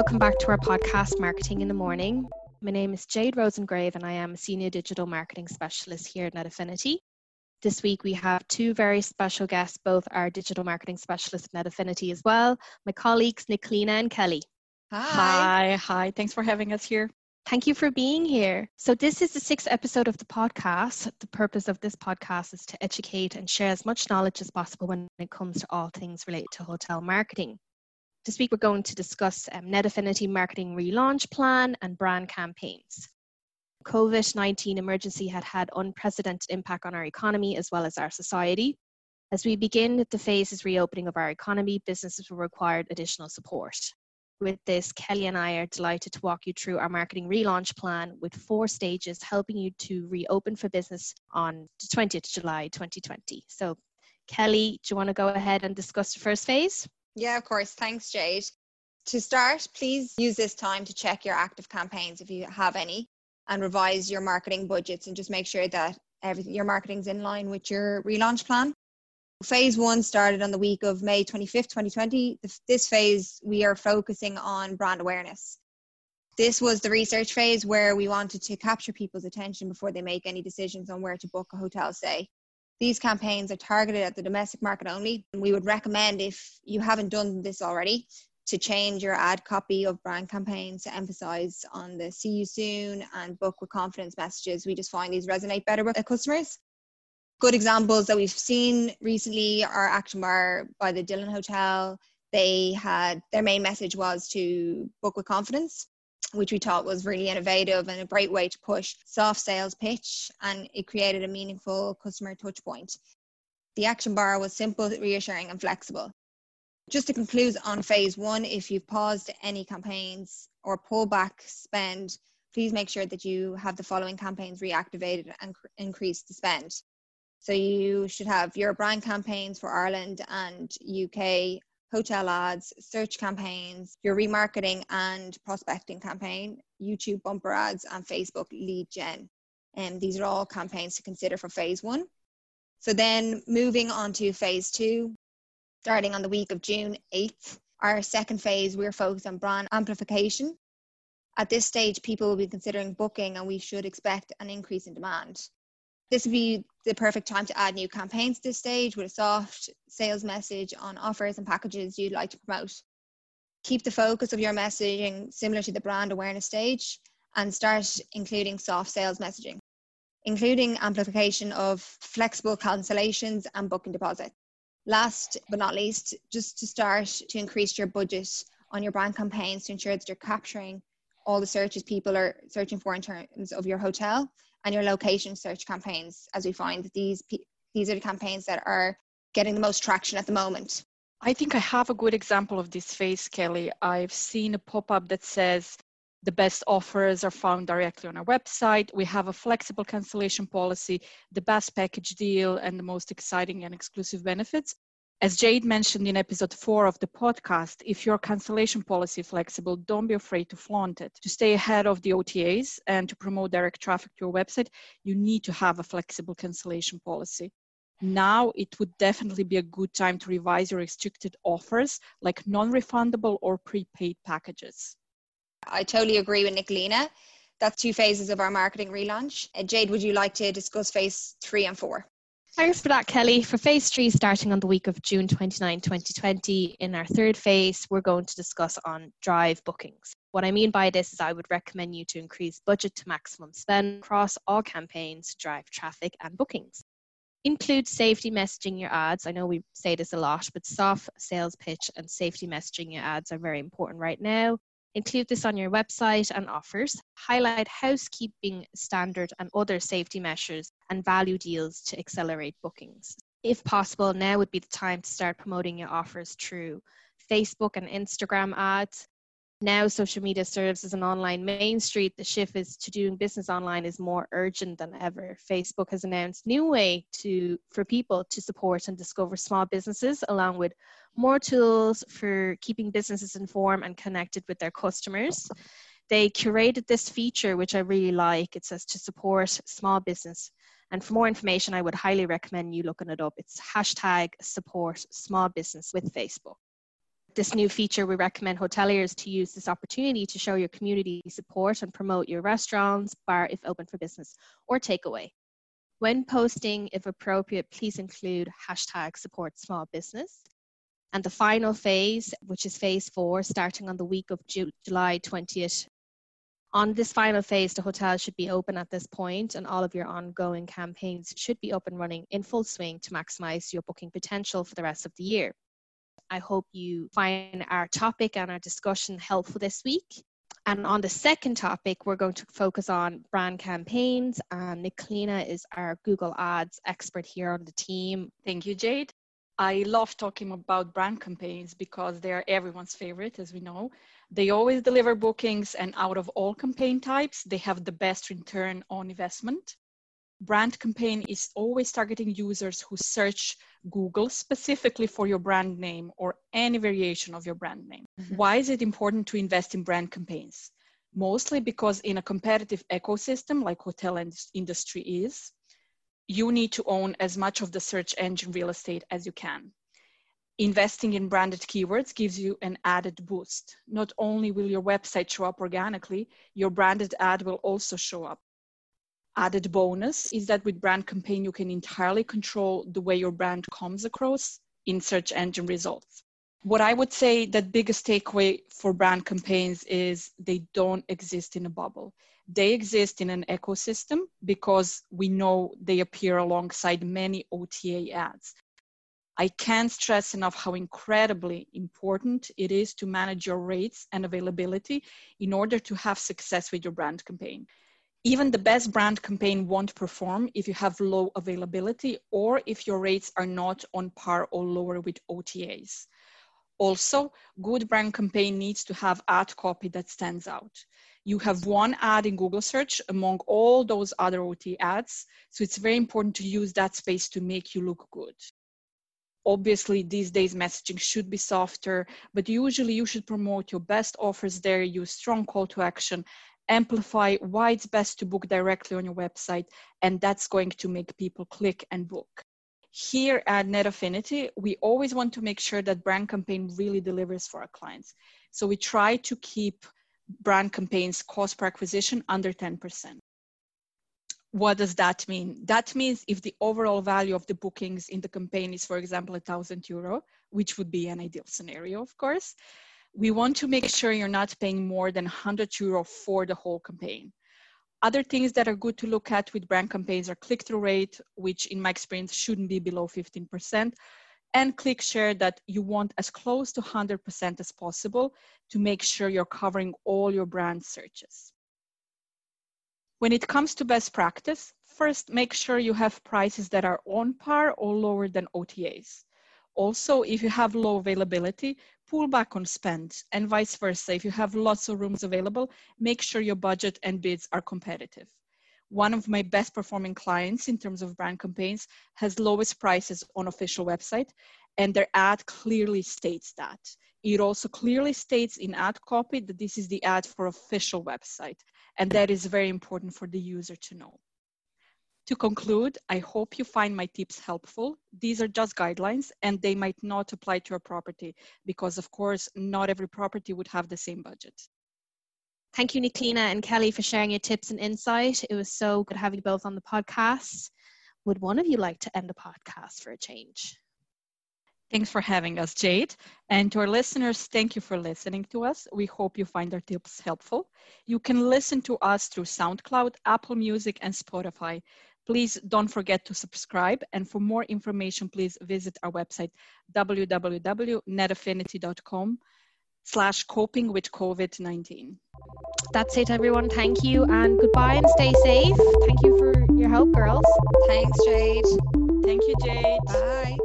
welcome back to our podcast, Marketing in the Morning. My name is Jade Rosengrave, and I am a Senior Digital Marketing Specialist here at NetAffinity. This week we have two very special guests, both are digital marketing specialists at NetAffinity as well, my colleagues Nicolina and Kelly. Hi. Hi. Hi. Thanks for having us here. Thank you for being here. So, this is the sixth episode of the podcast. The purpose of this podcast is to educate and share as much knowledge as possible when it comes to all things related to hotel marketing. This week, we're going to discuss um, NetAffinity marketing relaunch plan and brand campaigns. COVID 19 emergency had had unprecedented impact on our economy as well as our society. As we begin the phases reopening of our economy, businesses will require additional support. With this, Kelly and I are delighted to walk you through our marketing relaunch plan with four stages, helping you to reopen for business on the 20th July 2020. So, Kelly, do you want to go ahead and discuss the first phase? Yeah, of course. Thanks, Jade. To start, please use this time to check your active campaigns if you have any and revise your marketing budgets and just make sure that everything your marketing's in line with your relaunch plan. Phase one started on the week of May 25th, 2020. This phase, we are focusing on brand awareness. This was the research phase where we wanted to capture people's attention before they make any decisions on where to book a hotel stay. These campaigns are targeted at the domestic market only. And We would recommend, if you haven't done this already, to change your ad copy of brand campaigns to emphasize on the see you soon and book with confidence messages. We just find these resonate better with customers. Good examples that we've seen recently are Action Bar by the Dylan Hotel. They had their main message was to book with confidence which we thought was really innovative and a great way to push soft sales pitch and it created a meaningful customer touch point. The action bar was simple, reassuring and flexible. Just to conclude on phase one, if you've paused any campaigns or pull back spend, please make sure that you have the following campaigns reactivated and cr- increase the spend. So you should have your brand campaigns for Ireland and UK hotel ads, search campaigns, your remarketing and prospecting campaign, YouTube bumper ads, and Facebook lead gen. And um, these are all campaigns to consider for phase one. So then moving on to phase two, starting on the week of June 8th, our second phase, we're focused on brand amplification. At this stage, people will be considering booking and we should expect an increase in demand this would be the perfect time to add new campaigns this stage with a soft sales message on offers and packages you'd like to promote. Keep the focus of your messaging similar to the brand awareness stage and start including soft sales messaging, including amplification of flexible cancellations and booking deposit. Last but not least, just to start to increase your budget on your brand campaigns to ensure that you're capturing all the searches people are searching for in terms of your hotel and your location search campaigns, as we find that these these are the campaigns that are getting the most traction at the moment. I think I have a good example of this phase, Kelly. I've seen a pop up that says the best offers are found directly on our website. We have a flexible cancellation policy, the best package deal, and the most exciting and exclusive benefits. As Jade mentioned in episode four of the podcast, if your cancellation policy is flexible, don't be afraid to flaunt it. To stay ahead of the OTAs and to promote direct traffic to your website, you need to have a flexible cancellation policy. Now it would definitely be a good time to revise your restricted offers like non refundable or prepaid packages. I totally agree with Nicolina. That's two phases of our marketing relaunch. Uh, Jade, would you like to discuss phase three and four? Thanks for that, Kelly. For phase three, starting on the week of June 29, 2020, in our third phase, we're going to discuss on drive bookings. What I mean by this is I would recommend you to increase budget to maximum spend across all campaigns to drive traffic and bookings. Include safety messaging your ads. I know we say this a lot, but soft sales pitch and safety messaging your ads are very important right now. Include this on your website and offers. Highlight housekeeping standard and other safety measures and value deals to accelerate bookings. If possible, now would be the time to start promoting your offers through Facebook and Instagram ads, now social media serves as an online main street. The shift is to doing business online is more urgent than ever. Facebook has announced new way to for people to support and discover small businesses along with more tools for keeping businesses informed and connected with their customers. They curated this feature which i really like. It says to support small business. And for more information i would highly recommend you looking it up. It's hashtag support small business with facebook This new feature, we recommend hoteliers to use this opportunity to show your community support and promote your restaurants, bar if open for business, or takeaway. When posting, if appropriate, please include hashtag support small business. And the final phase, which is phase four, starting on the week of July 20th. On this final phase, the hotel should be open at this point, and all of your ongoing campaigns should be up and running in full swing to maximize your booking potential for the rest of the year. I hope you find our topic and our discussion helpful this week. And on the second topic, we're going to focus on brand campaigns. And Nicolina is our Google Ads expert here on the team. Thank you, Jade. I love talking about brand campaigns because they are everyone's favorite, as we know. They always deliver bookings, and out of all campaign types, they have the best return on investment. Brand campaign is always targeting users who search Google specifically for your brand name or any variation of your brand name. Mm-hmm. Why is it important to invest in brand campaigns? Mostly because in a competitive ecosystem like hotel industry is, you need to own as much of the search engine real estate as you can. Investing in branded keywords gives you an added boost. Not only will your website show up organically, your branded ad will also show up. Added bonus is that with brand campaign, you can entirely control the way your brand comes across in search engine results. What I would say that biggest takeaway for brand campaigns is they don't exist in a bubble they exist in an ecosystem because we know they appear alongside many OTA ads. I can't stress enough how incredibly important it is to manage your rates and availability in order to have success with your brand campaign. Even the best brand campaign won't perform if you have low availability or if your rates are not on par or lower with OTAs. Also, good brand campaign needs to have ad copy that stands out you have one ad in Google search among all those other OT ads. So it's very important to use that space to make you look good. Obviously, these days messaging should be softer, but usually you should promote your best offers there, use strong call to action, amplify why it's best to book directly on your website, and that's going to make people click and book. Here at Net Affinity, we always want to make sure that brand campaign really delivers for our clients. So we try to keep brand campaigns cost per acquisition under 10%. What does that mean? That means if the overall value of the bookings in the campaign is, for example, a thousand euro, which would be an ideal scenario, of course, we want to make sure you're not paying more than 100 euro for the whole campaign. Other things that are good to look at with brand campaigns are click-through rate, which in my experience shouldn't be below 15%, and click share that you want as close to 100% as possible to make sure you're covering all your brand searches. When it comes to best practice, first make sure you have prices that are on par or lower than OTAs. Also, if you have low availability, pull back on spend and vice versa. If you have lots of rooms available, make sure your budget and bids are competitive. One of my best performing clients in terms of brand campaigns has lowest prices on official website and their ad clearly states that. It also clearly states in ad copy that this is the ad for official website and that is very important for the user to know to conclude i hope you find my tips helpful these are just guidelines and they might not apply to your property because of course not every property would have the same budget Thank you, Nicolina and Kelly, for sharing your tips and insight. It was so good having you both on the podcast. Would one of you like to end the podcast for a change? Thanks for having us, Jade. And to our listeners, thank you for listening to us. We hope you find our tips helpful. You can listen to us through SoundCloud, Apple Music, and Spotify. Please don't forget to subscribe. And for more information, please visit our website, www.netaffinity.com slash coping with COVID-19. That's it, everyone. Thank you and goodbye and stay safe. Thank you for your help, girls. Thanks, Jade. Thank you, Jade. Bye.